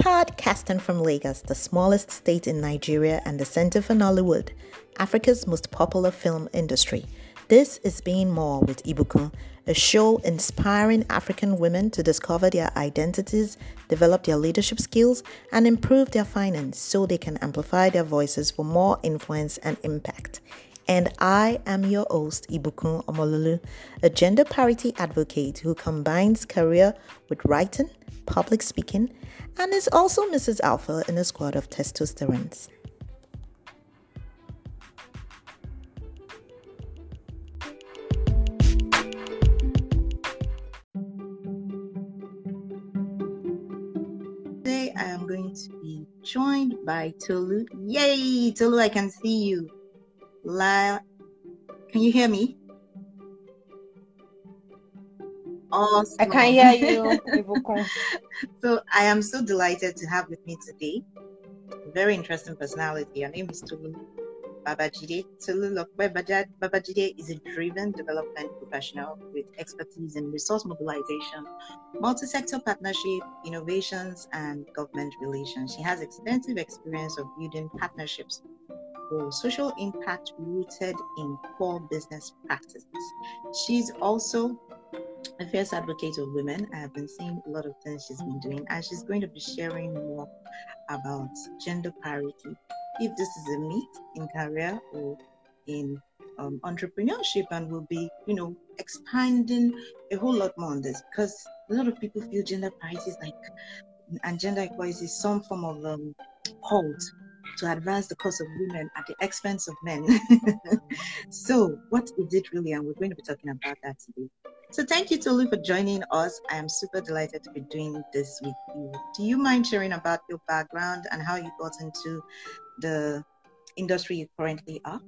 Podcasting from Lagos, the smallest state in Nigeria and the center for Nollywood, Africa's most popular film industry. This is Being More with Ibukun, a show inspiring African women to discover their identities, develop their leadership skills, and improve their finance so they can amplify their voices for more influence and impact. And I am your host, Ibukun Omolulu, a gender parity advocate who combines career with writing, public speaking, and is also Mrs. Alpha in a squad of testosterones. Today I am going to be joined by Tolu. Yay! Tolu, I can see you. La can you hear me? Awesome. I can hear you. so I am so delighted to have with me today a very interesting personality. Her name is Tolu Babajide. Tolu Lokwe Babajide is a driven development professional with expertise in resource mobilization, multi-sector partnership, innovations, and government relations. She has extensive experience of building partnerships social impact rooted in core business practices. She's also a fierce advocate of women. I have been seeing a lot of things she's been doing, and she's going to be sharing more about gender parity. If this is a myth in career or in um, entrepreneurship, and we'll be, you know, expanding a whole lot more on this because a lot of people feel gender parity is like, and gender equality is some form of um, cult to advance the cause of women at the expense of men. so, what is it really? And we're going to be talking about that today. So thank you, Tolu, for joining us. I am super delighted to be doing this with you. Do you mind sharing about your background and how you got into the industry you currently are?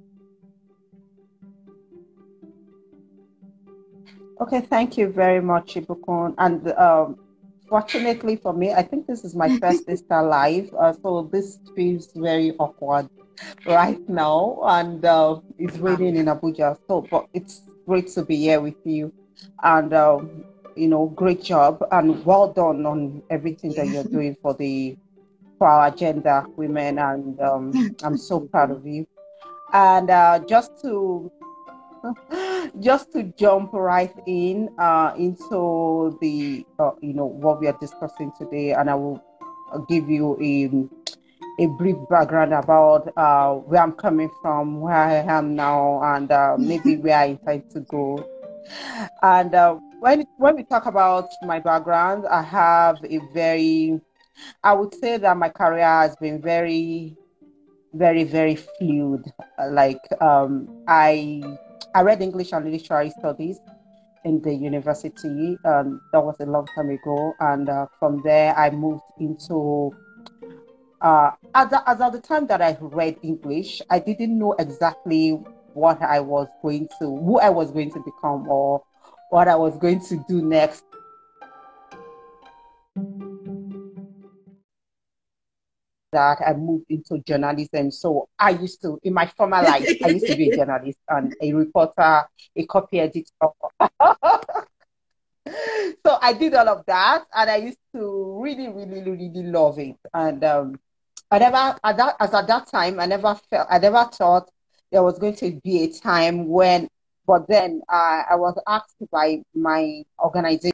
Okay, thank you very much, Ibukun. And um, fortunately for me, I think this is my first Insta live, uh, so this feels very awkward right now, and uh, it's raining in Abuja. So, but it's great to be here with you and um, you know, great job and well done on everything that you're doing for the for our agenda women, and um, I'm so proud of you. And uh, just to just to jump right in uh, into the uh, you know what we are discussing today, and I will give you a a brief background about uh, where I'm coming from, where I am now, and uh, maybe where I intend to go and uh, when when we talk about my background, I have a very, I would say that my career has been very, very, very fluid. Like um, I I read English and literary studies in the university. Um, that was a long time ago, and uh, from there I moved into. Uh, the, at the time that I read English, I didn't know exactly what I was going to, who I was going to become, or what I was going to do next. That I moved into journalism. So I used to, in my former life, I used to be a journalist and a reporter, a copy editor. so I did all of that, and I used to really, really, really love it. And um, I never, at that, as at that time, I never felt, I never thought there was going to be a time when but then uh, I was asked by my organization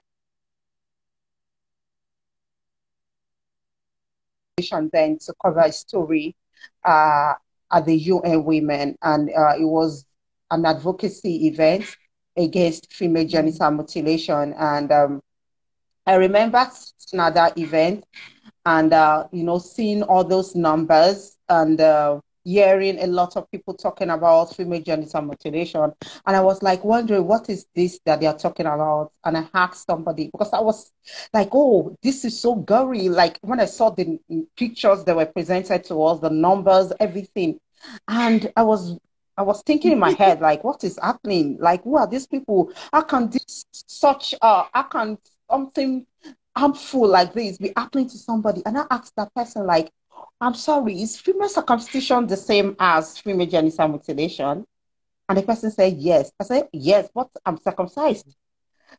then to cover a story uh, at the UN Women, and uh, it was an advocacy event against female genital mutilation. And um, I remember another event, and uh, you know, seeing all those numbers and uh, hearing a lot of people talking about female genital mutilation. And I was like wondering, what is this that they are talking about? And I asked somebody because I was like, oh, this is so gory. Like when I saw the pictures that were presented to us, the numbers, everything. And I was I was thinking in my head, like, what is happening? Like, who are these people? How can this such uh how can something harmful like this be happening to somebody? And I asked that person, like, I'm sorry, is female circumcision the same as female genital mutilation? And the person said, yes. I said, yes, but I'm circumcised.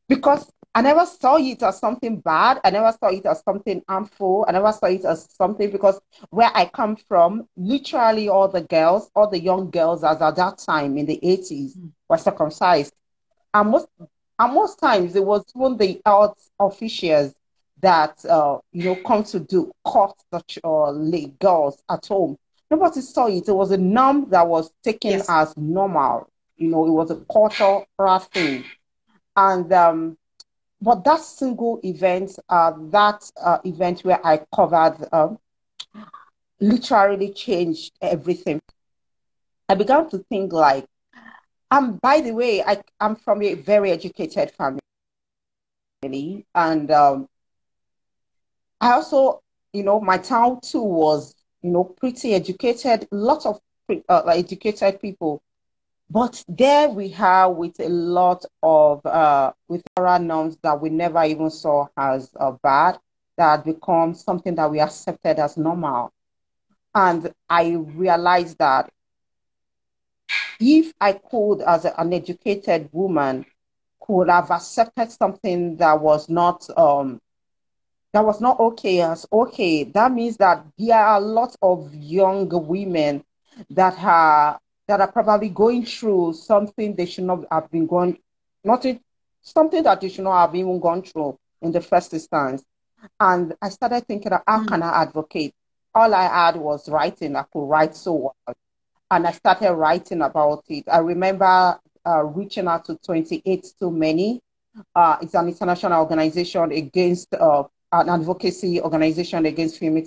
Because I never saw it as something bad. I never saw it as something harmful. I never saw it as something because where I come from, literally all the girls, all the young girls as at that time in the 80s mm. were circumcised. And most, and most times it was even the health officials that, uh, you know, come to do cut such uh, girls at home. Nobody saw it. It was a norm that was taken yes. as normal. You know, it was a cultural thing. And um, but that single event, uh, that uh, event where I covered, uh, literally changed everything. I began to think like, um, by the way, I, I'm from a very educated family, and um, I also, you know, my town too was, you know, pretty educated, lots of uh, educated people. But there we have with a lot of uh, with oral norms that we never even saw as uh, bad, that become something that we accepted as normal. And I realized that if I could, as an educated woman, could have accepted something that was not um, that was not okay as okay, that means that there are a lot of young women that are that are probably going through something they should not have been going, not it, something that they should not have even gone through in the first instance. And I started thinking, how mm. can I advocate? All I had was writing. I could write so well. And I started writing about it. I remember uh, reaching out to 28 Too Many. Uh, it's an international organization against uh, an advocacy organization against female,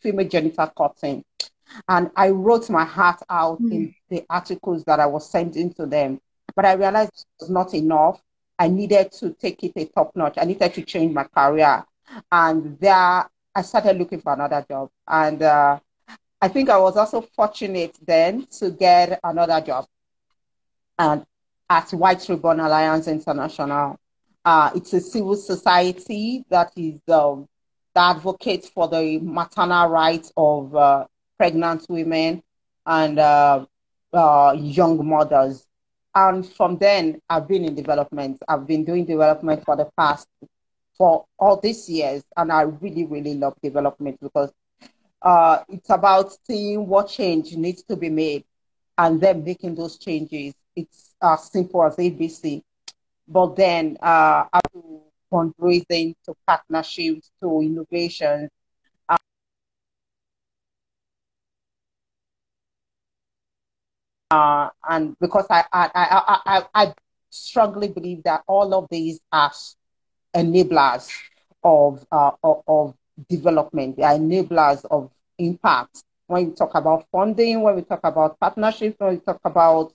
female genital cutting. And I wrote my heart out mm. in the articles that I was sending to them. But I realized it was not enough. I needed to take it a top notch. I needed to change my career. And there, I started looking for another job. And uh, I think I was also fortunate then to get another job and at White Ribbon Alliance International. Uh, it's a civil society that is um, that advocates for the maternal rights of uh, pregnant women and uh, uh, young mothers. And from then, I've been in development. I've been doing development for the past, for all these years. And I really, really love development because uh, it's about seeing what change needs to be made and then making those changes. It's as simple as ABC. But then, uh, fundraising to partnerships to innovations Uh, and because I, I, I, I, I strongly believe that all of these are enablers of, uh, of, of development, they are enablers of impact. When we talk about funding, when we talk about partnerships, when we talk about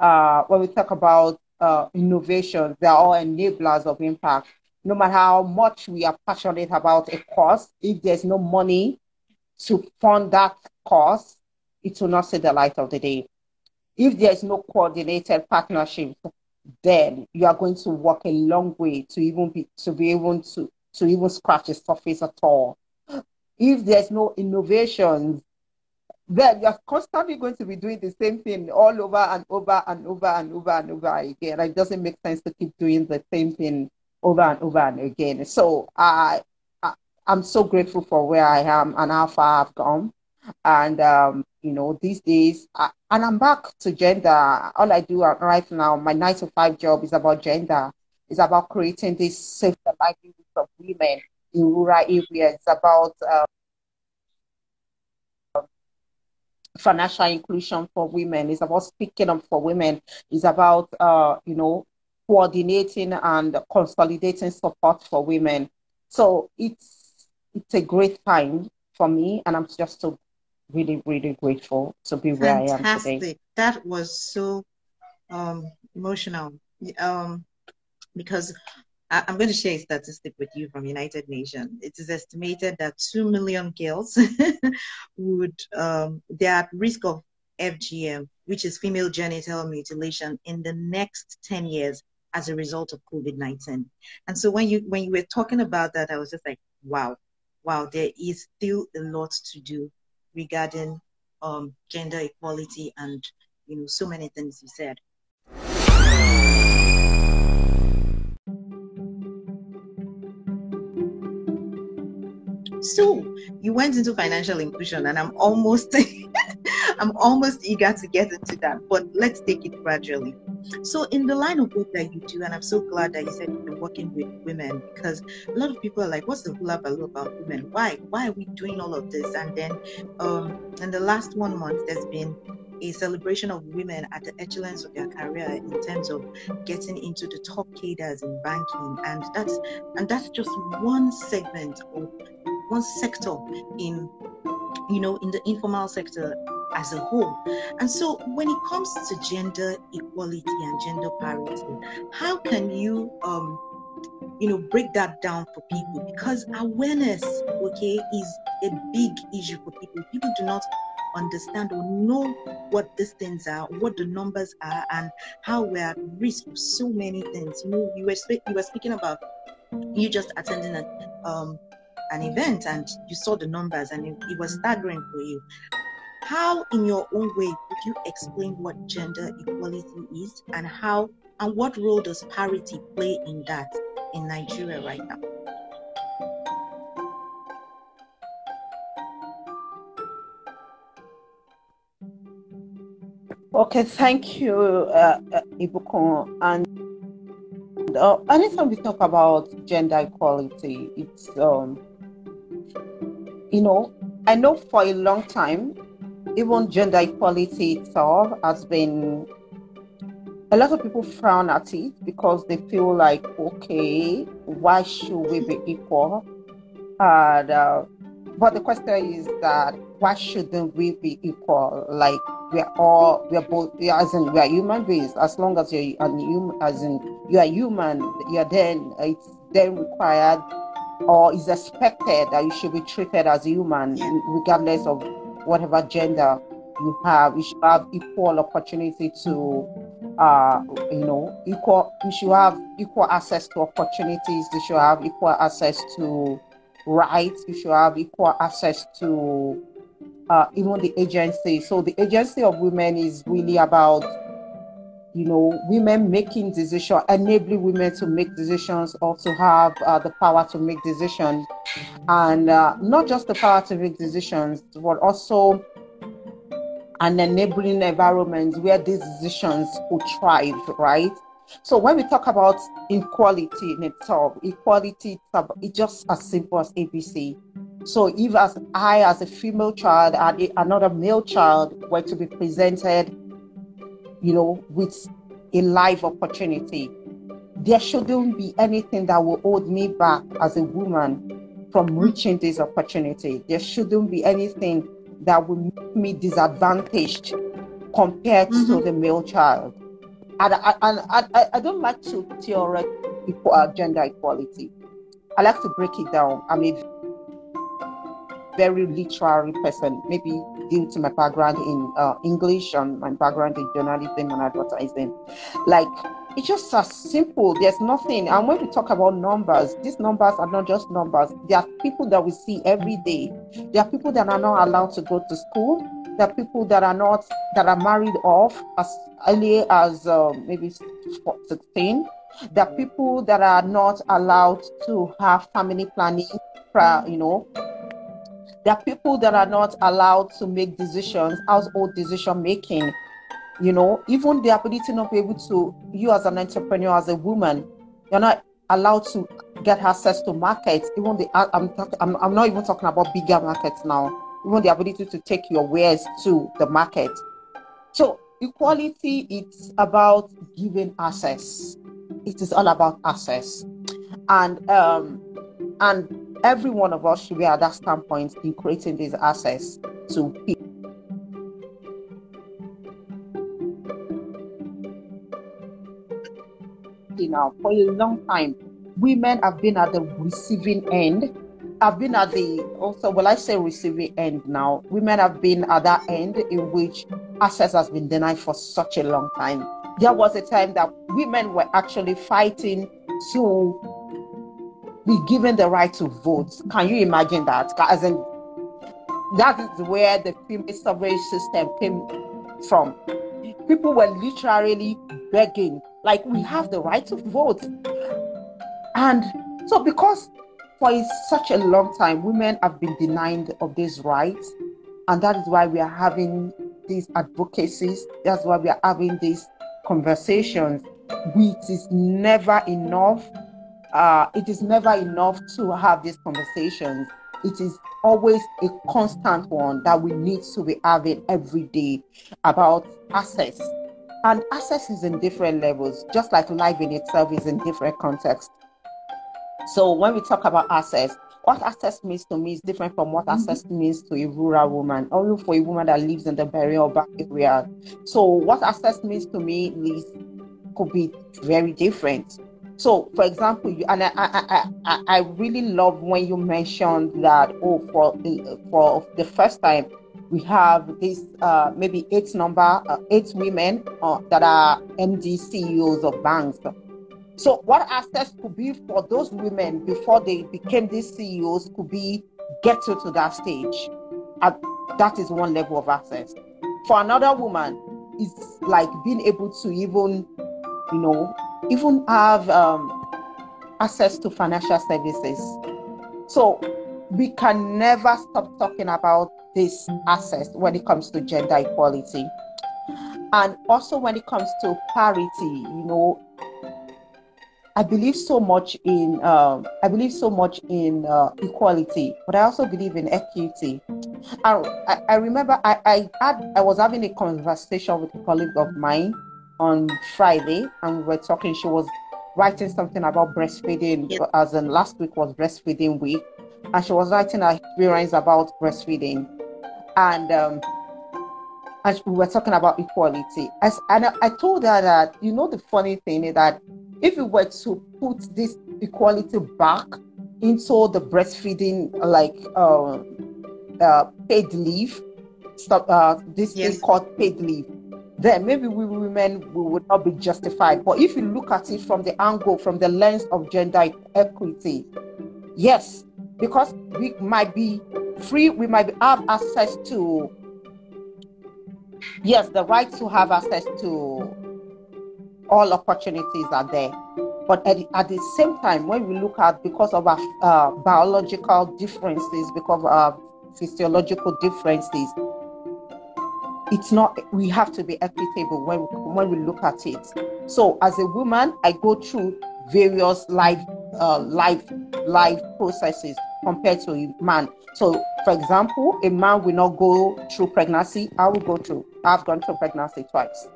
uh, when we talk about uh, innovation, they are all enablers of impact. No matter how much we are passionate about a cause, if there's no money to fund that cause, it will not see the light of the day. If there is no coordinated partnership, then you are going to walk a long way to even be to be able to to even scratch the surface at all. If there's no innovations, then you're constantly going to be doing the same thing all over and over and over and over and over again. It doesn't make sense to keep doing the same thing over and over and again. So I, I I'm so grateful for where I am and how far I've come. And um, you know, these days, I, and I'm back to gender. All I do right now, my nine to five job is about gender. It's about creating this safe livelihood of women in rural areas. It's about uh, financial inclusion for women. It's about speaking up for women. It's about, uh, you know, coordinating and consolidating support for women. So it's it's a great time for me, and I'm just so really, really grateful to be where Fantastic. I am today. That was so um, emotional um, because I, am going to share a statistic with you from United Nations. It is estimated that 2 million girls would, um, they're at risk of FGM, which is female genital mutilation, in the next 10 years as a result of COVID-19. And so when you when you were talking about that, I was just like, wow, wow, there is still a lot to do regarding um, gender equality and you know so many things you said. So you went into financial inclusion, and I'm almost, I'm almost eager to get into that. But let's take it gradually. So, in the line of work that you do, and I'm so glad that you said you're working with women because a lot of people are like, "What's the hula baloo about women? Why? Why are we doing all of this?" And then, um, in the last one month, there's been a celebration of women at the excellence of their career in terms of getting into the top cadres in banking and that's and that's just one segment of one sector in you know in the informal sector as a whole. And so when it comes to gender equality and gender parity, how can you um you know break that down for people because awareness okay is a big issue for people people do not understand or know what these things are, what the numbers are, and how we're at risk of so many things. You know, you were you were speaking about you just attending an um, an event and you saw the numbers and it, it was staggering for you. How, in your own way, would you explain what gender equality is and how and what role does parity play in that in Nigeria right now? Okay, thank you, uh, uh Ibukun. And uh, anytime we talk about gender equality, it's, um, you know, I know for a long time, even gender equality itself has been, a lot of people frown at it because they feel like, okay, why should we be equal? And, uh, but the question is that why shouldn't we be equal? Like, we are all we are both we are, as in we are human beings as long as you're an human as in you are human you're then it's then required or is expected that you should be treated as a human regardless of whatever gender you have. You should have equal opportunity to uh you know equal you should have equal access to opportunities. You should have equal access to rights. You should have equal access to uh, even the agency. So the agency of women is really about, you know, women making decisions, enabling women to make decisions, also have uh, the power to make decisions, and uh, not just the power to make decisions, but also an enabling environment where these decisions could thrive, right? So when we talk about equality in itself, equality, it's just as simple as ABC. So if as I, as a female child, and another male child were to be presented, you know, with a live opportunity, there shouldn't be anything that will hold me back as a woman from reaching this opportunity. There shouldn't be anything that will make me disadvantaged compared mm-hmm. to the male child. And I, and I, I don't like to theorize uh, gender equality. I like to break it down. I mean, very literary person, maybe due to my background in uh, English and my background in journalism and advertising. Like, it's just as simple. There's nothing. And when we talk about numbers, these numbers are not just numbers. There are people that we see every day. There are people that are not allowed to go to school. There are people that are not, that are married off as early as uh, maybe 16. There are people that are not allowed to have family planning, you know, there are people that are not allowed to make decisions, household decision making. You know, even the ability not be able to, you as an entrepreneur, as a woman, you're not allowed to get access to markets. Even the, I'm, talk, I'm, I'm not even talking about bigger markets now. Even the ability to take your wares to the market. So equality, it's about giving access. It is all about access, and um, and every one of us should be at that standpoint in creating these access to people. Now, for a long time, women have been at the receiving end. I've been at the also, well, I say receiving end now. Women have been at that end in which access has been denied for such a long time. There was a time that women were actually fighting to be given the right to vote. Can you imagine that? As in, that is where the female suffrage system came from. People were literally begging, like, we have the right to vote. And so, because for such a long time, women have been denied of these rights, and that is why we are having these advocacies. That's why we are having these conversations. It is never enough. Uh, it is never enough to have these conversations. It is always a constant one that we need to be having every day about access. And access is in different levels, just like life in itself is in different contexts. So when we talk about access, what access means to me is different from what access mm-hmm. means to a rural woman, or for a woman that lives in the very urban area. So what access means to me is could be very different. So, for example, you, and I, I, I, I really love when you mentioned that. Oh, for the for the first time, we have this uh, maybe eight number, uh, eight women uh, that are MD CEOs of banks. So, what access could be for those women before they became these CEOs could be get to, that stage. That is one level of access. For another woman, it's like being able to even, you know, even have um, access to financial services. So, we can never stop talking about this access when it comes to gender equality. And also when it comes to parity, you know, I believe so much in um, I believe so much in uh, equality, but I also believe in equity. I, I, I remember I, I had I was having a conversation with a colleague of mine on Friday, and we were talking. She was writing something about breastfeeding, as in last week was breastfeeding week, and she was writing her experience about breastfeeding, and um, and we were talking about equality. As and I, told her that you know the funny thing is that if we were to put this equality back into the breastfeeding like uh, uh, paid leave, stop uh, this yes. thing called paid leave, then maybe we women we would not be justified. But if you look at it from the angle, from the lens of gender equity, yes, because we might be free, we might have access to yes, the right to have access to all opportunities are there. But at, at the same time, when we look at because of our uh, biological differences, because of our physiological differences, it's not we have to be equitable when when we look at it. So as a woman i go through various life uh, life life processes compared to a man. So for example a man will not go through pregnancy. I will go through i've gone through pregnancy twice.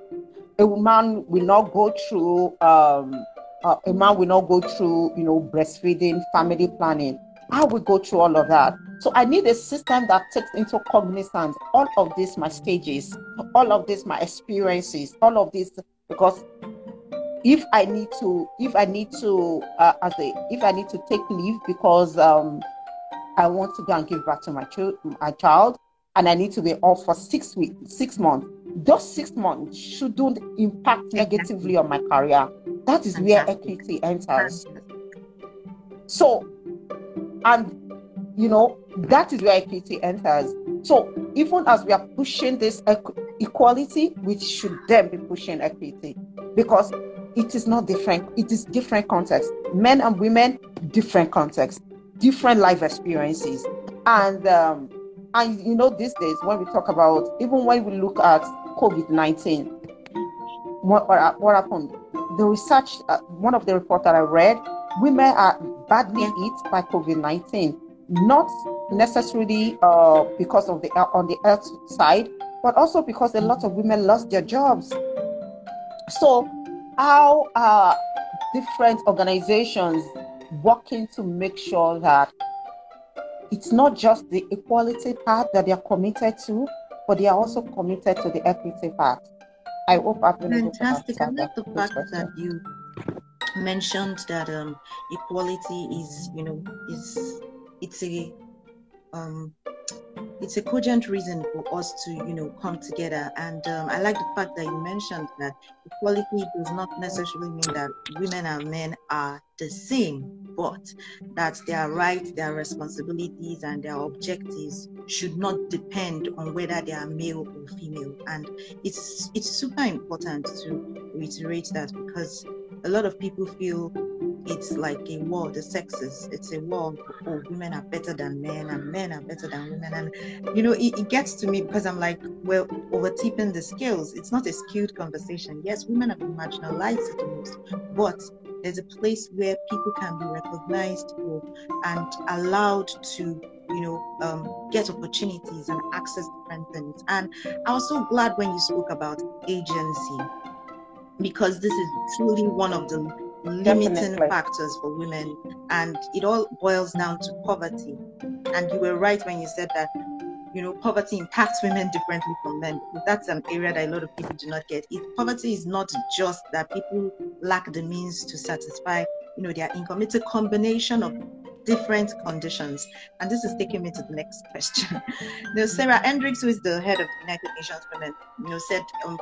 A woman will not go through um, uh, a man will not go through you know breastfeeding family planning i will go through all of that so I need a system that takes into cognizance all of these my stages, all of these my experiences, all of this because if I need to, if I need to, uh, as a, if I need to take leave because um, I want to go and give birth to my, ch- my child, and I need to be off for six weeks, six months. Those six months shouldn't impact negatively on my career. That is where equity enters. So, and you know, that is where equity enters. So even as we are pushing this equality, we should then be pushing equity because it is not different. It is different context. Men and women, different context, different life experiences, and um, and you know these days when we talk about even when we look at COVID nineteen, what, what happened? The research, uh, one of the reports that I read, women are badly hit by COVID nineteen not necessarily uh, because of the uh, on the earth side, but also because a lot of women lost their jobs. So, how are different organizations working to make sure that it's not just the equality part that they are committed to, but they are also committed to the equity part? I hope I've been fantastic. I like the fact that you mentioned that um, equality is, you know, is it's a um, it's a cogent reason for us to you know come together. And um, i like the fact that you mentioned that equality does not necessarily mean that women and men are the same but that their rights their responsibilities and their objectives should not depend on whether they are male or female. And it's it's super important to reiterate that because a lot of people feel it's like a war, the sexes. It's a war. Oh, women are better than men, and men are better than women. And you know, it, it gets to me because I'm like, well, over tipping the scales. It's not a skewed conversation. Yes, women have been marginalized the most, but there's a place where people can be recognized for and allowed to you know um, get opportunities and access different things and i was so glad when you spoke about agency because this is truly one of the limiting Definitely. factors for women and it all boils down to poverty. And you were right when you said that you know poverty impacts women differently from men. That's an area that a lot of people do not get. It, poverty is not just that people lack the means to satisfy you know their income. It's a combination of different conditions. And this is taking me to the next question. now, Sarah Hendriks, who is the head of the United Nations Women, you know, said um,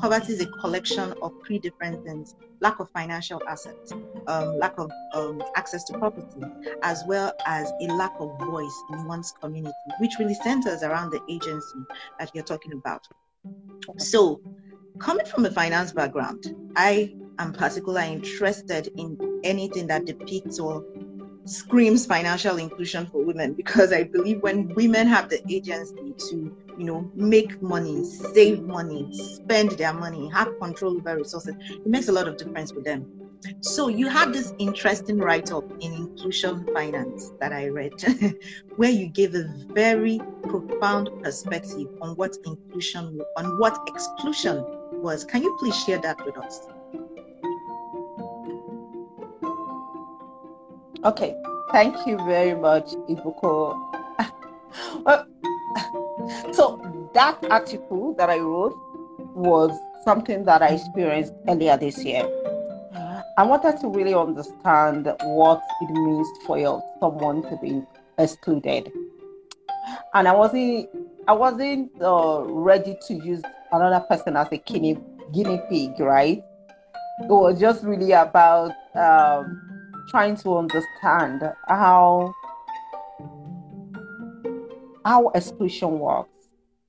poverty is a collection of three different things: lack of financial assets, um, lack of um, access to property, as well as a lack of voice in one's community, which really centers around the agency that you're talking about. So, coming from a finance background, I am particularly interested in anything that depicts or screams financial inclusion for women because I believe when women have the agency to, you know, make money, save money, spend their money, have control over resources, it makes a lot of difference for them. So you have this interesting write-up in inclusion finance that I read, where you gave a very profound perspective on what inclusion, on what exclusion was. Can you please share that with us? Okay, thank you very much, Ibukun. so that article that I wrote was something that I experienced earlier this year. I wanted to really understand what it means for your, someone to be excluded, and I wasn't I wasn't uh, ready to use another person as a guinea guinea pig, right? It was just really about um, trying to understand how how exclusion works.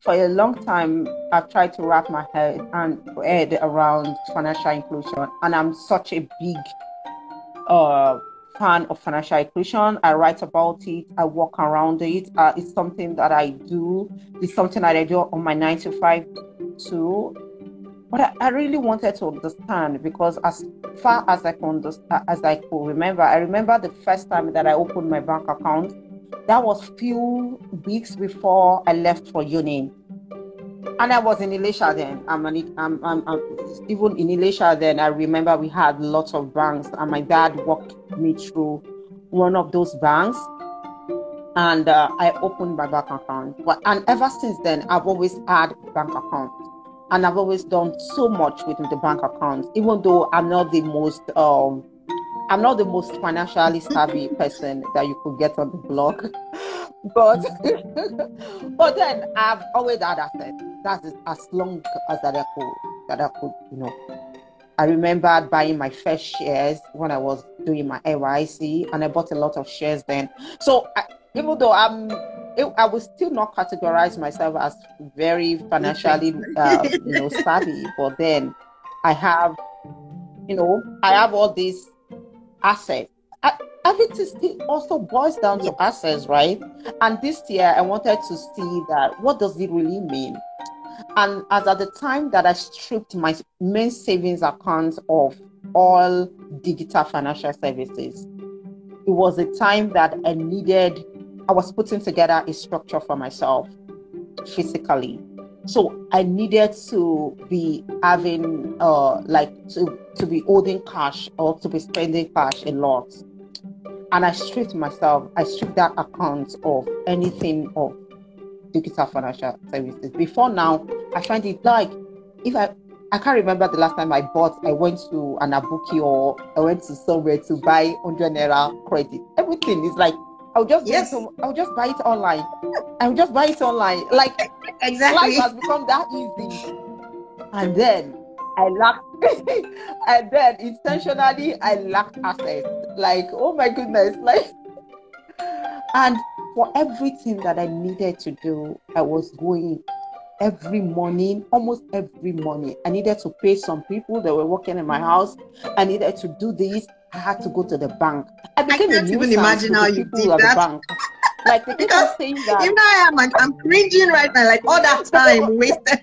For a long time, I've tried to wrap my head and head around financial inclusion, and I'm such a big uh, fan of financial inclusion. I write about it. I walk around it. Uh, it's something that I do. It's something that I do on my nine to five too. But I, I really wanted to understand because as far as I could as I could remember, I remember the first time that I opened my bank account. That was few weeks before I left for uni. And I was in Ilesha then. I'm, an, I'm, I'm, I'm, even in Ilesha then. I remember we had lots of banks, and my dad walked me through one of those banks, and uh, I opened my bank account. But and ever since then, I've always had bank accounts and I've always done so much with the bank account, even though I'm not the most um, I'm not the most financially savvy person that you could get on the block, but but then I've always had assets. That's as long as that I could that I could, you know. I remember buying my first shares when I was doing my NYSC, and I bought a lot of shares then. So I, even though I'm it, I would still not categorize myself as very financially, uh, you know, savvy. But then I have, you know, I have all these assets. I, everything still also boils down to assets, right? And this year, I wanted to see that what does it really mean? And as at the time that I stripped my main savings account of all digital financial services, it was a time that I needed I was putting together a structure for myself physically. So I needed to be having uh like to to be holding cash or to be spending cash a lot. And I stripped myself, I stripped that account of anything of digital financial services. Before now, I find it like if I I can't remember the last time I bought, I went to an Aboki or I went to somewhere to buy 100 Naira credit. Everything is like I'll just yes. To, I'll just buy it online. I'll just buy it online. Like exactly, life has become that easy. And then I lack, and then intentionally I lacked assets. Like oh my goodness, like. And for everything that I needed to do, I was going every morning, almost every morning. I needed to pay some people that were working in my house. I needed to do this. I had to go to the bank. I became I can't even imagine how you did that. bank. Like they keep saying that. Even I am, like, I'm cringing right now. Like all that time wasted.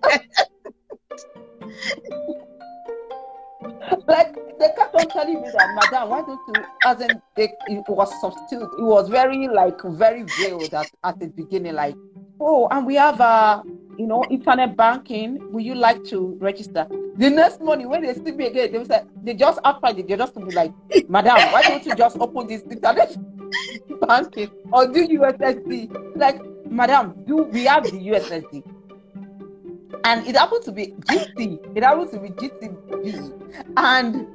like they kept on telling me that, Madam, why don't you? As in, they, it was substitute. It was very like very veiled at, at the beginning. Like, oh, and we have a, you know, internet banking. Would you like to register? The next morning when they see me again, they say they just after they just to be like, Madam, why don't you just open this internet banking or do USSD? Like, Madam, do we have the USSD? and it happened to be GT. It happened to be GTB. And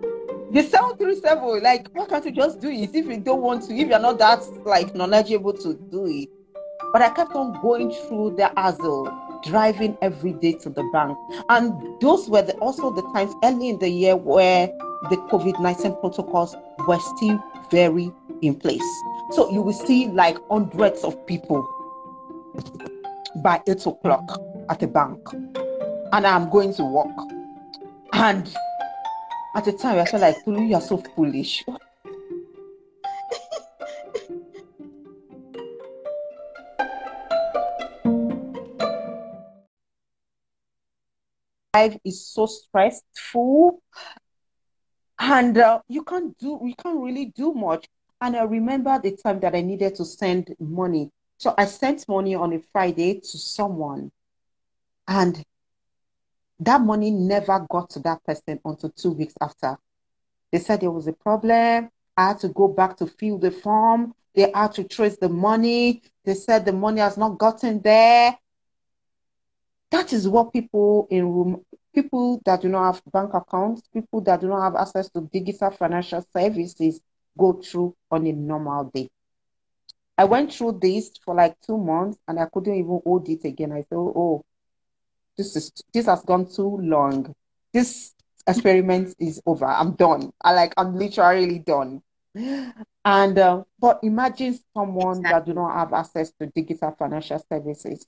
the 737, like, why can't you just do it if you don't want to, if you're not that like knowledgeable to do it? But I kept on going through the hassle, driving every day to the bank. And those were the, also the times early in the year where the COVID 19 protocols were still very in place. So you will see like hundreds of people by eight o'clock at the bank. And I'm going to work. And at the time, I felt like, you are so foolish. Life is so stressful and uh, you can't do you can't really do much and i remember the time that i needed to send money so i sent money on a friday to someone and that money never got to that person until two weeks after. They said there was a problem. I had to go back to fill the form. They had to trace the money. They said the money has not gotten there. That is what people in room, people that do not have bank accounts, people that do not have access to digital financial services go through on a normal day. I went through this for like two months and I couldn't even hold it again. I thought, oh, this is this has gone too long. This experiment is over. I'm done. I like I'm literally done. And uh, but imagine someone exactly. that do not have access to digital financial services.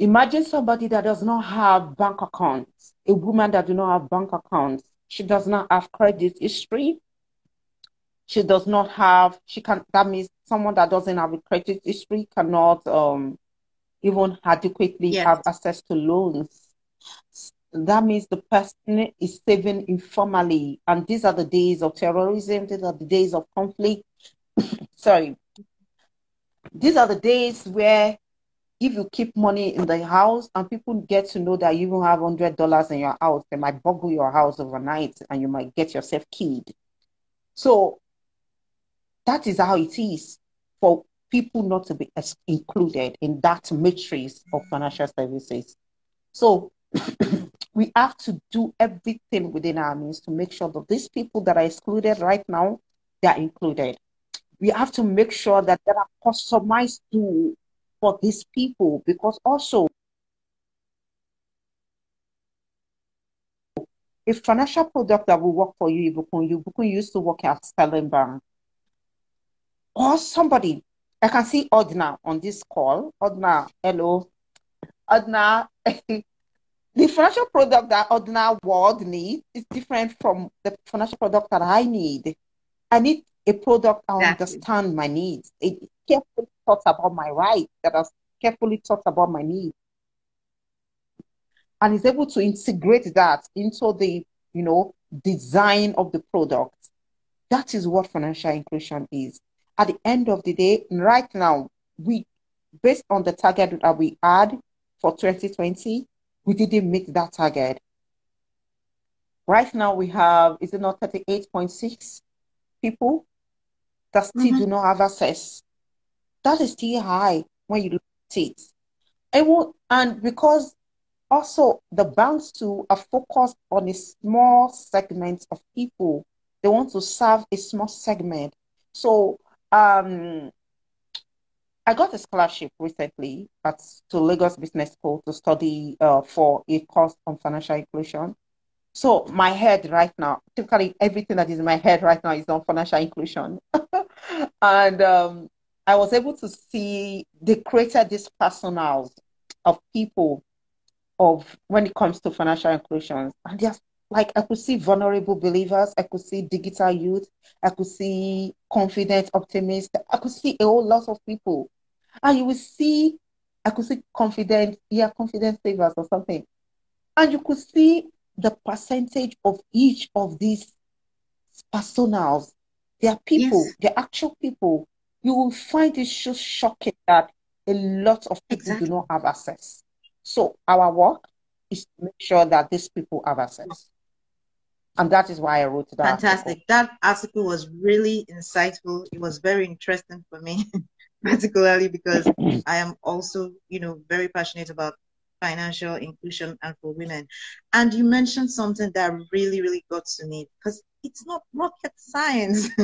Imagine somebody that does not have bank accounts. A woman that do not have bank accounts. She does not have credit history. She does not have. She can. That means someone that doesn't have a credit history cannot um even adequately yes. have access to loans. That means the person is saving informally. And these are the days of terrorism, these are the days of conflict. Sorry. These are the days where if you keep money in the house and people get to know that you even have hundred dollars in your house, they might boggle your house overnight and you might get yourself killed. So that is how it is for people not to be included in that matrix of financial services. So we have to do everything within our means to make sure that these people that are excluded right now, they are included. We have to make sure that there are customized tools for these people because also a financial product that will work for you, Ibukun, you Ibukun used to work at Sterling Bank, or somebody I can see Odna on this call. Odna, hello. Odna, the financial product that Odna World needs is different from the financial product that I need. I need a product I exactly. understand my needs. It carefully thought about my rights, that has carefully thought about my needs. And is able to integrate that into the, you know, design of the product. That is what financial inclusion is at the end of the day, right now, we based on the target that we had for 2020, we didn't meet that target. Right now, we have is it not 38.6 people that still mm-hmm. do not have access? That is still high when you look at it. And, will, and because also the banks too are focused on a small segment of people. They want to serve a small segment. So um, I got a scholarship recently at to Lagos Business School to study uh, for a course on financial inclusion. So my head right now, typically everything that is in my head right now is on financial inclusion, and um, I was able to see they created this personas of people of when it comes to financial inclusion, and they're like I could see vulnerable believers, I could see digital youth, I could see confident optimists, I could see a whole lot of people. And you will see, I could see confident, yeah, confident savers or something. And you could see the percentage of each of these personas. They are people, yes. they're actual people. You will find it just shocking that a lot of people exactly. do not have access. So our work is to make sure that these people have access. And that is why I wrote that. Fantastic. Article. That article was really insightful. It was very interesting for me, particularly because I am also, you know, very passionate about financial inclusion and for women. And you mentioned something that really, really got to me because it's not rocket science.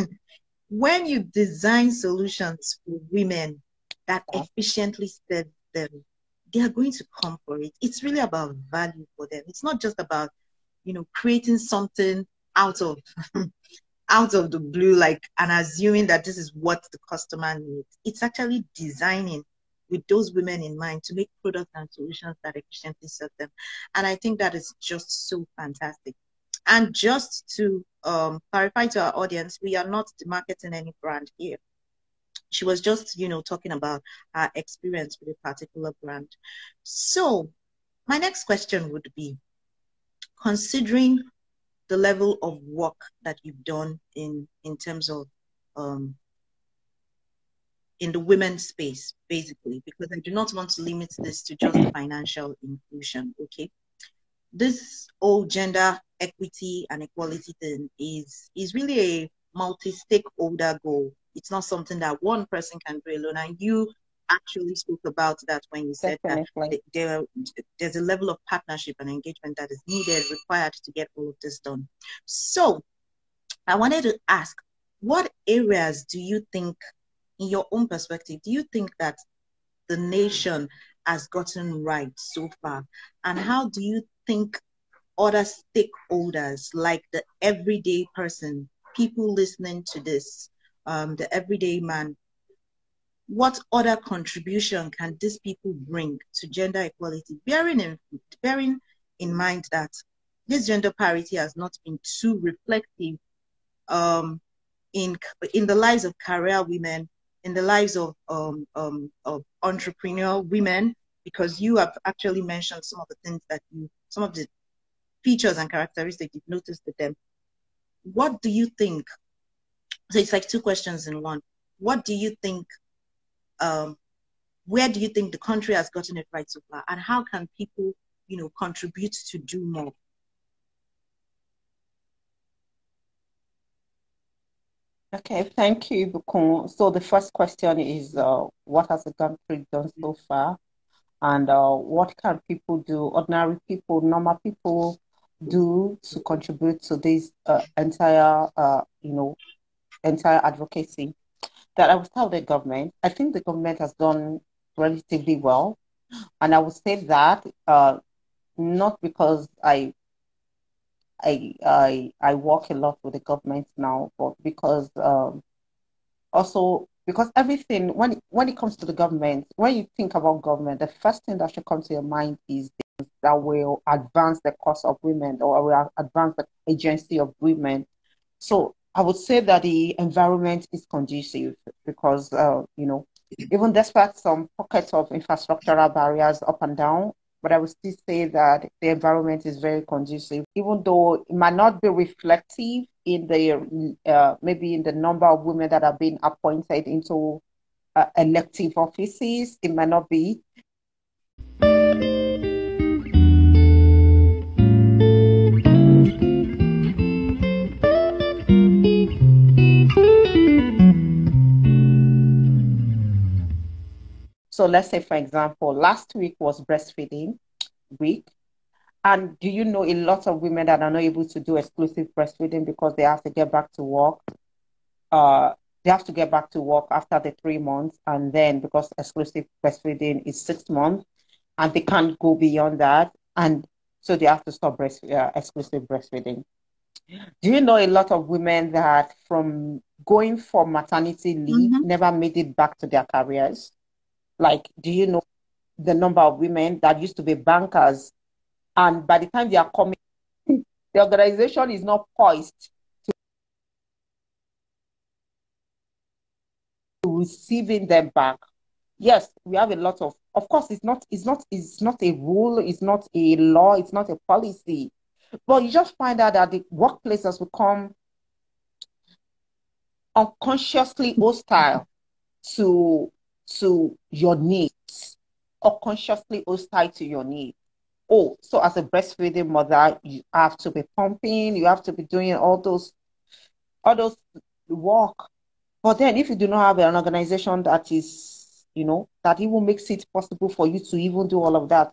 when you design solutions for women that efficiently serve them, they are going to come for it. It's really about value for them. It's not just about you know, creating something out of out of the blue, like and assuming that this is what the customer needs. It's actually designing with those women in mind to make products and solutions that efficiently serve them. And I think that is just so fantastic. And just to um, clarify to our audience, we are not marketing any brand here. She was just, you know, talking about her experience with a particular brand. So my next question would be, considering the level of work that you've done in in terms of um, in the women's space, basically, because I do not want to limit this to just financial inclusion. Okay, this whole gender equity and equality thing is is really a multi-stakeholder goal. It's not something that one person can do alone. And you actually spoke about that when you said Definitely. that there, there's a level of partnership and engagement that is needed, required to get all of this done. So I wanted to ask, what areas do you think, in your own perspective, do you think that the nation has gotten right so far? And how do you think other stakeholders, like the everyday person, people listening to this, um, the everyday man, what other contribution can these people bring to gender equality, bearing in, bearing in mind that this gender parity has not been too reflective um, in in the lives of career women, in the lives of um, um, of entrepreneur women, because you have actually mentioned some of the things that you, some of the features and characteristics you've noticed with them. What do you think? So it's like two questions in one. What do you think um, where do you think the country has gotten it right so far, and how can people, you know, contribute to do more? Okay, thank you, Bukun. So the first question is, uh, what has the country done so far, and uh, what can people do, ordinary people, normal people, do to contribute to this uh, entire, uh, you know, entire advocacy? that I will tell the government. I think the government has done relatively well, and I would say that uh, not because I I I I work a lot with the government now, but because um, also because everything when when it comes to the government, when you think about government, the first thing that should come to your mind is that will advance the cause of women or will advance the agency of women. So I would say that the environment is conducive because, uh, you know, even despite some pockets of infrastructural barriers up and down, but I would still say that the environment is very conducive, even though it might not be reflective in the uh, maybe in the number of women that are being appointed into uh, elective offices. It might not be, So let's say, for example, last week was breastfeeding week. And do you know a lot of women that are not able to do exclusive breastfeeding because they have to get back to work? Uh, they have to get back to work after the three months. And then because exclusive breastfeeding is six months and they can't go beyond that. And so they have to stop breast, uh, exclusive breastfeeding. Do you know a lot of women that from going for maternity leave mm-hmm. never made it back to their careers? Like, do you know the number of women that used to be bankers, and by the time they are coming, the organization is not poised to receiving them back. Yes, we have a lot of of course it's not it's not it's not a rule, it's not a law, it's not a policy. But you just find out that the workplace has become unconsciously hostile to to your needs, unconsciously hostile to your needs. Oh, so as a breastfeeding mother, you have to be pumping, you have to be doing all those all those work. But then if you do not have an organization that is, you know, that even makes it possible for you to even do all of that,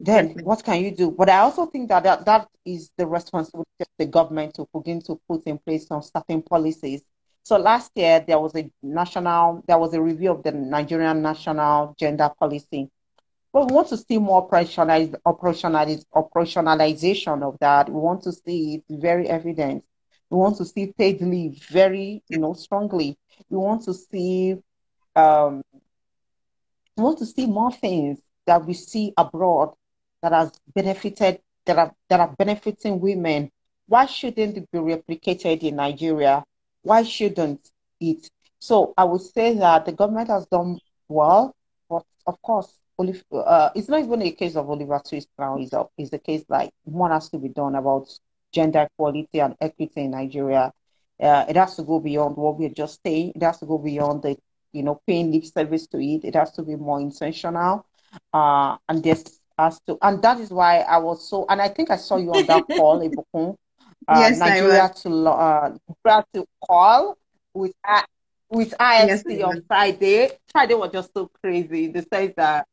then what can you do? But I also think that that, that is the responsibility of the government to begin to put in place some certain policies. So last year there was a national, there was a review of the Nigerian national gender policy. But we want to see more operationaliz- operationaliz- operationalization of that. We want to see it very evident. We want to see paid leave very, you know, strongly. We want to see, um, we want to see more things that we see abroad that has benefited that are that are benefiting women. Why shouldn't it be replicated in Nigeria? Why shouldn't it? So I would say that the government has done well, but of course, uh, it's not even a case of Oliver Twist now. It's a, it's a case like one has to be done about gender equality and equity in Nigeria. Uh, it has to go beyond what we're just saying. It has to go beyond the, you know, paying lip service to it. It has to be more intentional. Uh, and there's as to, and that is why I was so, and I think I saw you on that call, Ibukun, uh, yes, Nigeria to uh, Nigeria to call with uh, with IST yes, on Friday. Friday was just so crazy. They sense that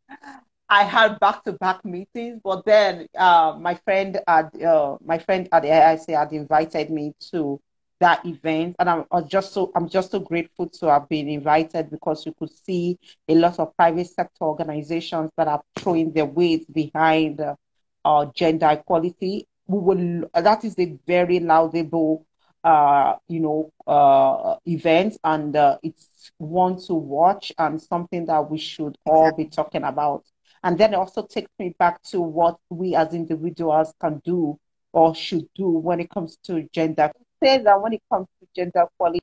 I had back to back meetings, but then uh, my friend at uh, my friend at the IFC had invited me to that event and I'm, I'm just so I'm just so grateful to have been invited because you could see a lot of private sector organizations that are throwing their weight behind uh, uh, gender equality. We will that is a very laudable uh, you know uh, event and uh, it's one to watch and something that we should all be talking about. And then it also takes me back to what we as individuals can do or should do when it comes to gender say that when it comes to gender equality,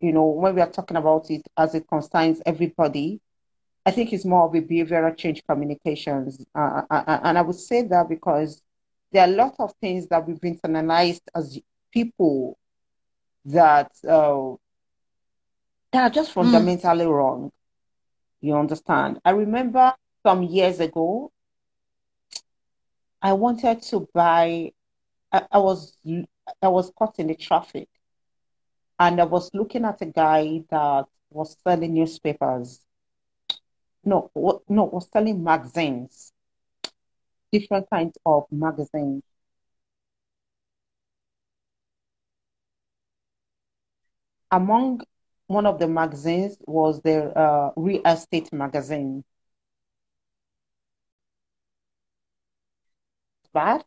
you know, when we are talking about it as it concerns everybody, I think it's more of a behavioral change communications. Uh, uh, uh, and I would say that because there are a lot of things that we've internalized as people that uh, that are just hmm. fundamentally mm. wrong. You understand? I remember some years ago, I wanted to buy. I, I was I was caught in the traffic, and I was looking at a guy that was selling newspapers. No, no, was selling magazines, different kinds of magazines. Among one of the magazines was the uh, real estate magazine. bad.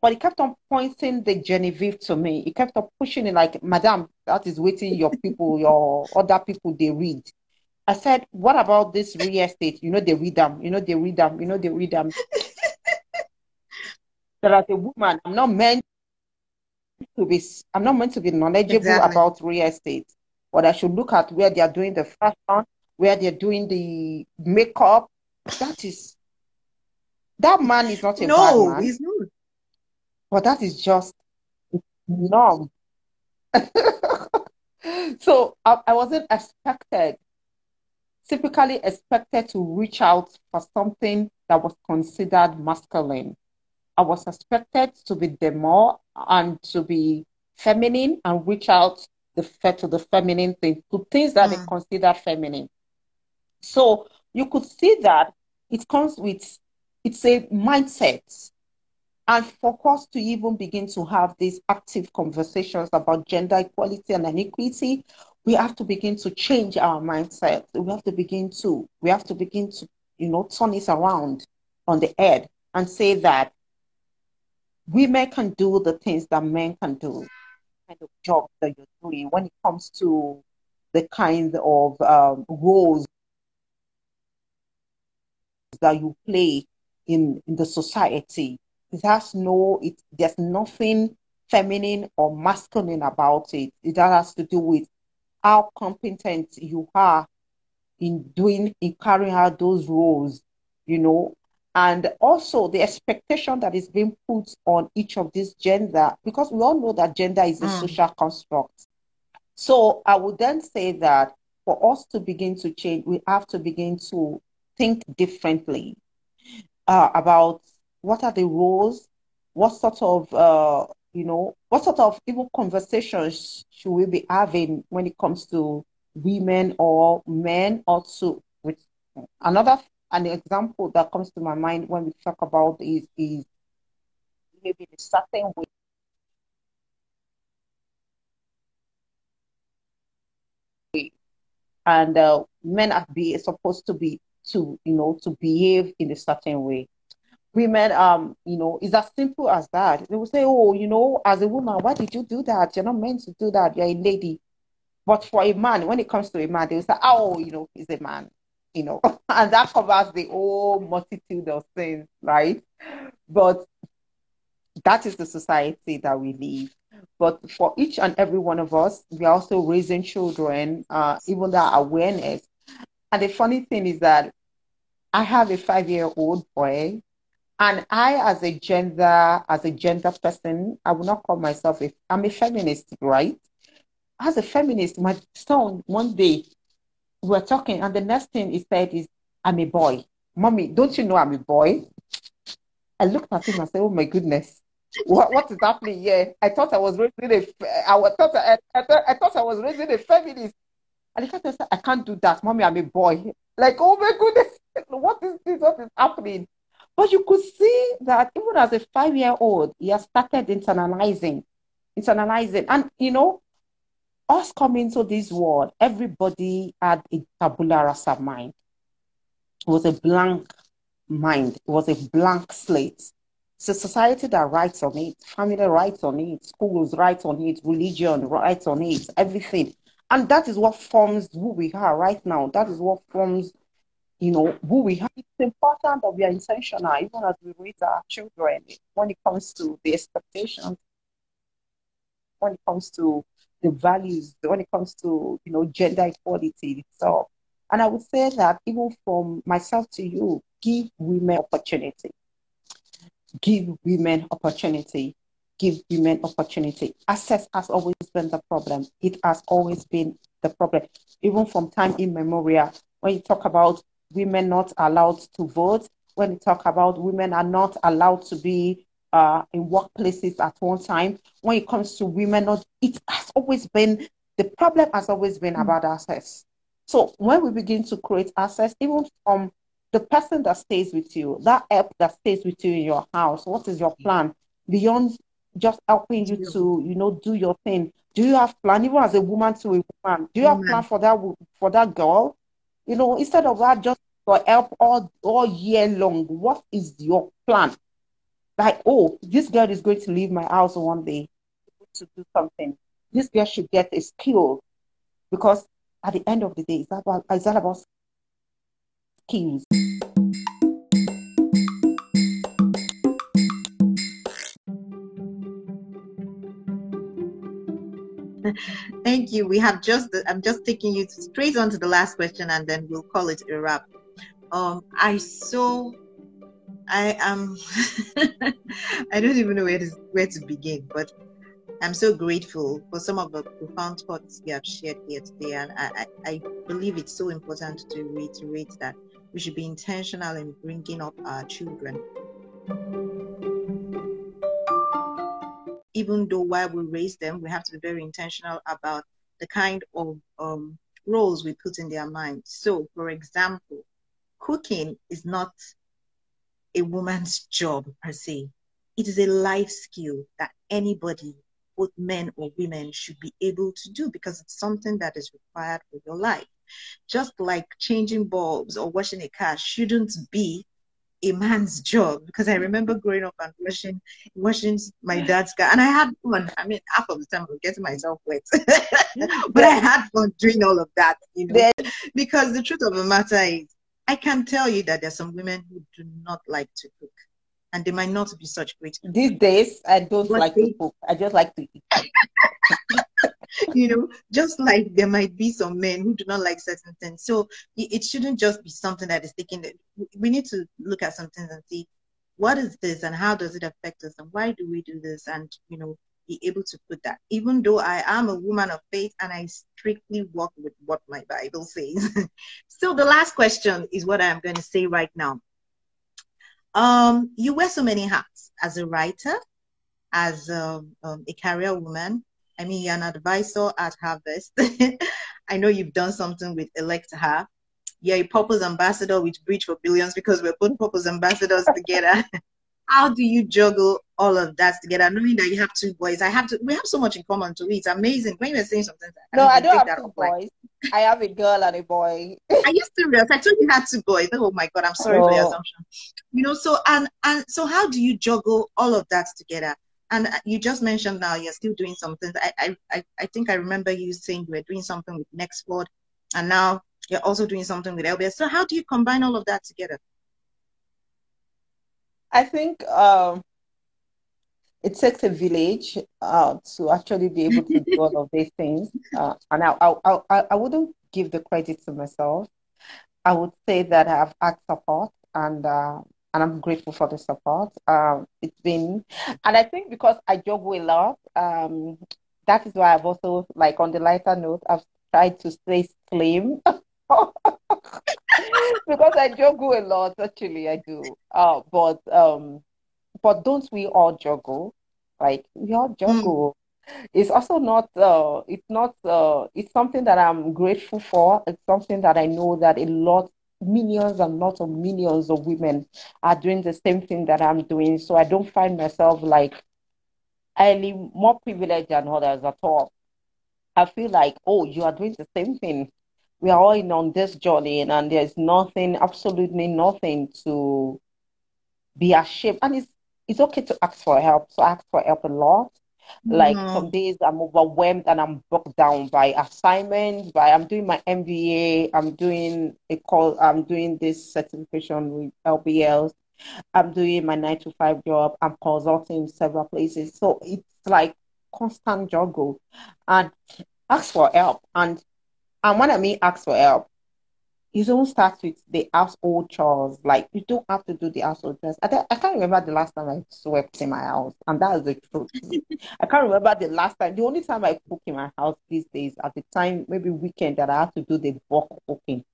But he kept on pointing the Genevieve to me. He kept on pushing it like, Madam, that is waiting your people, your other people, they read. I said, What about this real estate? You know, they read them. You know, they read them. You know, they read them. that as a woman, I'm not meant to be I'm not meant to be knowledgeable exactly. about real estate. But I should look at where they are doing the fashion, where they're doing the makeup. That is that man is not a no, bad man. he's not. But that is just norm. so I, I wasn't expected, typically expected to reach out for something that was considered masculine. I was expected to be demo and to be feminine and reach out the to the feminine things, to things that mm. are considered feminine. So you could see that it comes with it's a mindset. And for us to even begin to have these active conversations about gender equality and inequity, we have to begin to change our mindset. We have to begin to, we have to begin to, you know, turn it around on the head and say that women can do the things that men can do, kind of job that you're doing when it comes to the kind of um, roles that you play in, in the society. It has no, it, there's nothing feminine or masculine about it. It has to do with how competent you are in doing, in carrying out those roles, you know, and also the expectation that is being put on each of these gender, because we all know that gender is a mm. social construct. So I would then say that for us to begin to change, we have to begin to think differently uh, about what are the roles, what sort of, uh, you know, what sort of even conversations should we be having when it comes to women or men also with another an example that comes to my mind when we talk about is is maybe the certain way and uh, men are be supposed to be to you know to behave in a certain way women um you know it's as simple as that. They will say oh you know as a woman why did you do that? You're not meant to do that. You're a lady. But for a man when it comes to a man they will say oh you know he's a man you know. And that covers the whole multitude of things right? But that is the society that we live. But for each and every one of us, we're also raising children, uh, even that awareness. And the funny thing is that I have a five year old boy, and I, as a gender, as a gender person, I will not call myself a, I'm a feminist, right? As a feminist, my son one day we were talking, and the next thing he said is, "I'm a boy, mommy. Don't you know I'm a boy?" I looked at him and said, "Oh my goodness." what, what is happening here? I thought I was raising a, I thought I, I, thought, I thought I was raising a feminist. And fact said, I can't do that, mommy. I'm a boy. Like, oh my goodness, what is this? What is happening? But you could see that even as a five-year-old, he has started internalizing, internalizing, and you know, us coming to this world, everybody had a tabula rasa mind. It was a blank mind. It was a blank slate. It's a society that writes on it, family writes on it, schools write on it, religion writes on it, everything. And that is what forms who we are right now. That is what forms, you know, who we are. It's important that we are intentional, even as we raise our children, when it comes to the expectations, when it comes to the values, when it comes to, you know, gender equality itself. And I would say that even from myself to you, give women opportunity give women opportunity. Give women opportunity. Access has always been the problem. It has always been the problem. Even from time immemorial, when you talk about women not allowed to vote, when you talk about women are not allowed to be uh, in workplaces at one time, when it comes to women, not it has always been the problem has always been mm. about access. So when we begin to create access, even from the person that stays with you, that help that stays with you in your house, what is your plan beyond just helping you to, you know, do your thing? Do you have plan, even as a woman to a woman? Do you have plan for that for that girl? You know, instead of that, just for help all all year long. What is your plan? Like, oh, this girl is going to leave my house one day to do something. This girl should get a skill because at the end of the day, it's about it's all about skills. Thank you. We have just, I'm just taking you straight on to the last question and then we'll call it a wrap. Um, I so, I am, I don't even know where to, where to begin, but I'm so grateful for some of the profound thoughts you have shared here today. And I, I, I believe it's so important to reiterate that we should be intentional in bringing up our children even though while we raise them, we have to be very intentional about the kind of um, roles we put in their minds. So, for example, cooking is not a woman's job per se. It is a life skill that anybody, both men or women, should be able to do because it's something that is required for your life. Just like changing bulbs or washing a car shouldn't be a man's job because I remember growing up and washing washing my dad's car and I had fun. I mean half of the time I was getting myself wet. but I had fun doing all of that, you know. Because the truth of the matter is I can tell you that there's some women who do not like to cook, and they might not be such great. These days, I don't but like they, to cook. I just like to eat. you know, just like there might be some men who do not like certain things. So it shouldn't just be something that is taken. We need to look at some things and see what is this and how does it affect us and why do we do this and you know be able to put that even though i am a woman of faith and i strictly work with what my bible says so the last question is what i'm going to say right now um, you wear so many hats as a writer as um, um, a career woman i mean you're an advisor at harvest i know you've done something with ElectHER you're a purpose ambassador with Bridge for Billions because we're both purpose ambassadors together. How do you juggle all of that together, knowing that you have two boys? I have to. We have so much in common too. It's amazing. When you were saying something, I no, I don't have two boys. I have a girl and a boy. Are you serious? I told you had two boys. Oh my god, I'm sorry oh. for your assumption. You know, so and and so how do you juggle all of that together? And you just mentioned now you're still doing something. I I I think I remember you saying you were doing something with Nextpod, and now you're also doing something with LBS. So how do you combine all of that together? I think um, it takes a village uh, to actually be able to do all of these things. Uh, and I, I, I, I wouldn't give the credit to myself. I would say that I've had support and uh, and I'm grateful for the support. Um, it's been, and I think because I juggle a lot, um, that is why I've also, like on the lighter note, I've tried to stay slim because I juggle a lot. Actually, I do. Uh, but um, but don't we all juggle? Like we all juggle. Mm. It's also not. Uh, it's not. Uh, it's something that I'm grateful for. It's something that I know that a lot, millions and lots of millions of women are doing the same thing that I'm doing. So I don't find myself like any more privileged than others at all. I feel like, oh, you are doing the same thing we are all in on this journey and there's nothing, absolutely nothing to be ashamed. And it's it's okay to ask for help. So ask for help a lot. Like mm-hmm. some days I'm overwhelmed and I'm bogged down by assignments, by I'm doing my MBA, I'm doing a call, I'm doing this certification with LBLs, I'm doing my nine to five job, I'm consulting several places. So it's like constant juggle and ask for help. And and when I mean ask for help, you don't start with the household chores. Like you don't have to do the household chores. I, I can't remember the last time I swept in my house, and that is the truth. I can't remember the last time. The only time I cook in my house these days, at the time maybe weekend that I have to do the bulk cooking.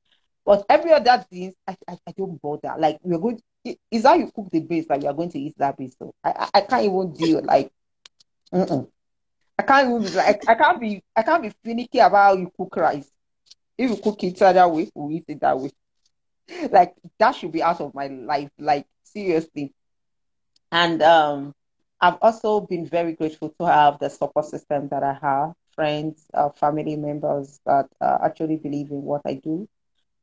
But every other thing, I, I, I don't bother. Like we're going, to, is how you cook the base that you are going to eat that base. So I, I, I can't even deal. Like, mm-mm. I can't even like I can't be I can't be finicky about how you cook rice. If you cook it that way, we eat it that way. Like that should be out of my life. Like seriously. And um, I've also been very grateful to have the support system that I have, friends, uh, family members that uh, actually believe in what I do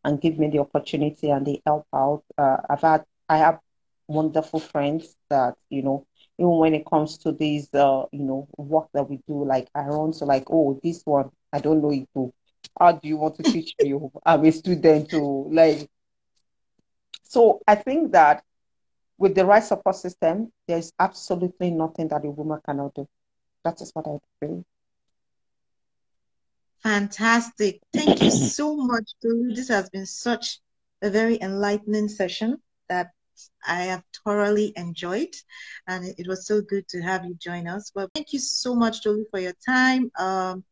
and give me the opportunity and they help out. Uh, I've had, I have wonderful friends that you know, even when it comes to these, uh, you know, work that we do, like I run to like, oh, this one I don't know it too how do you want to teach me? I'm a student to like. So I think that with the right support system, there's absolutely nothing that a woman cannot do. That is what I think. Fantastic. Thank you so much, Tolu. This has been such a very enlightening session that I have thoroughly enjoyed, and it was so good to have you join us. Well, thank you so much, Tolu, for your time. Um,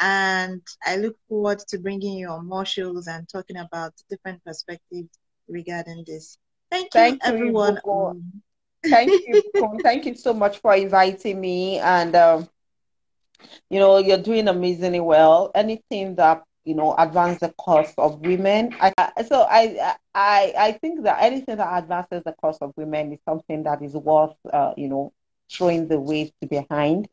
and I look forward to bringing you on more shows and talking about different perspectives regarding this. Thank, Thank you, everyone. You, Thank you. Thank you so much for inviting me. And, um, you know, you're doing amazingly well. Anything that you know advance the cause of women. I, so I I I think that anything that advances the cause of women is something that is worth uh, you know throwing the weight behind.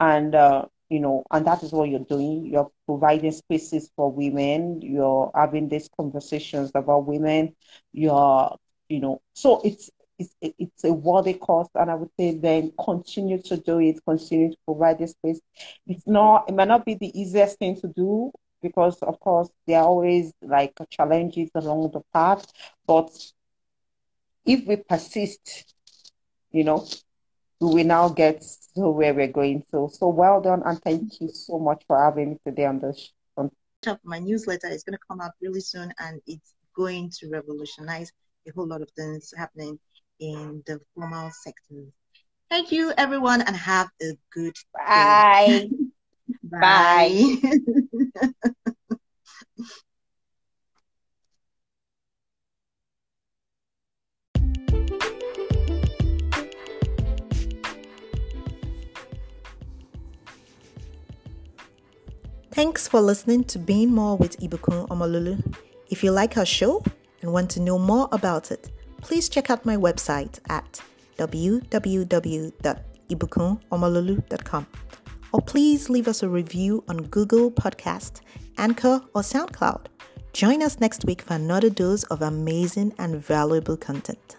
And uh, you know, and that is what you're doing. You're providing spaces for women. You're having these conversations about women. You're, you know, so it's it's it's a worthy cause, and I would say then continue to do it. Continue to provide this space. It's not. It might not be the easiest thing to do because, of course, there are always like challenges along the path. But if we persist, you know, we will now get to where we're going to. So well done, and thank you so much for having me today on the show. My newsletter is going to come out really soon, and it's going to revolutionize a whole lot of things happening in the formal sector. Thank you, everyone, and have a good Bye. Bye. Bye. Thanks for listening to Being More with Ibukun Omololu. If you like our show and want to know more about it, please check out my website at www.ibukunomololu.com or please leave us a review on Google Podcast, Anchor, or SoundCloud. Join us next week for another dose of amazing and valuable content.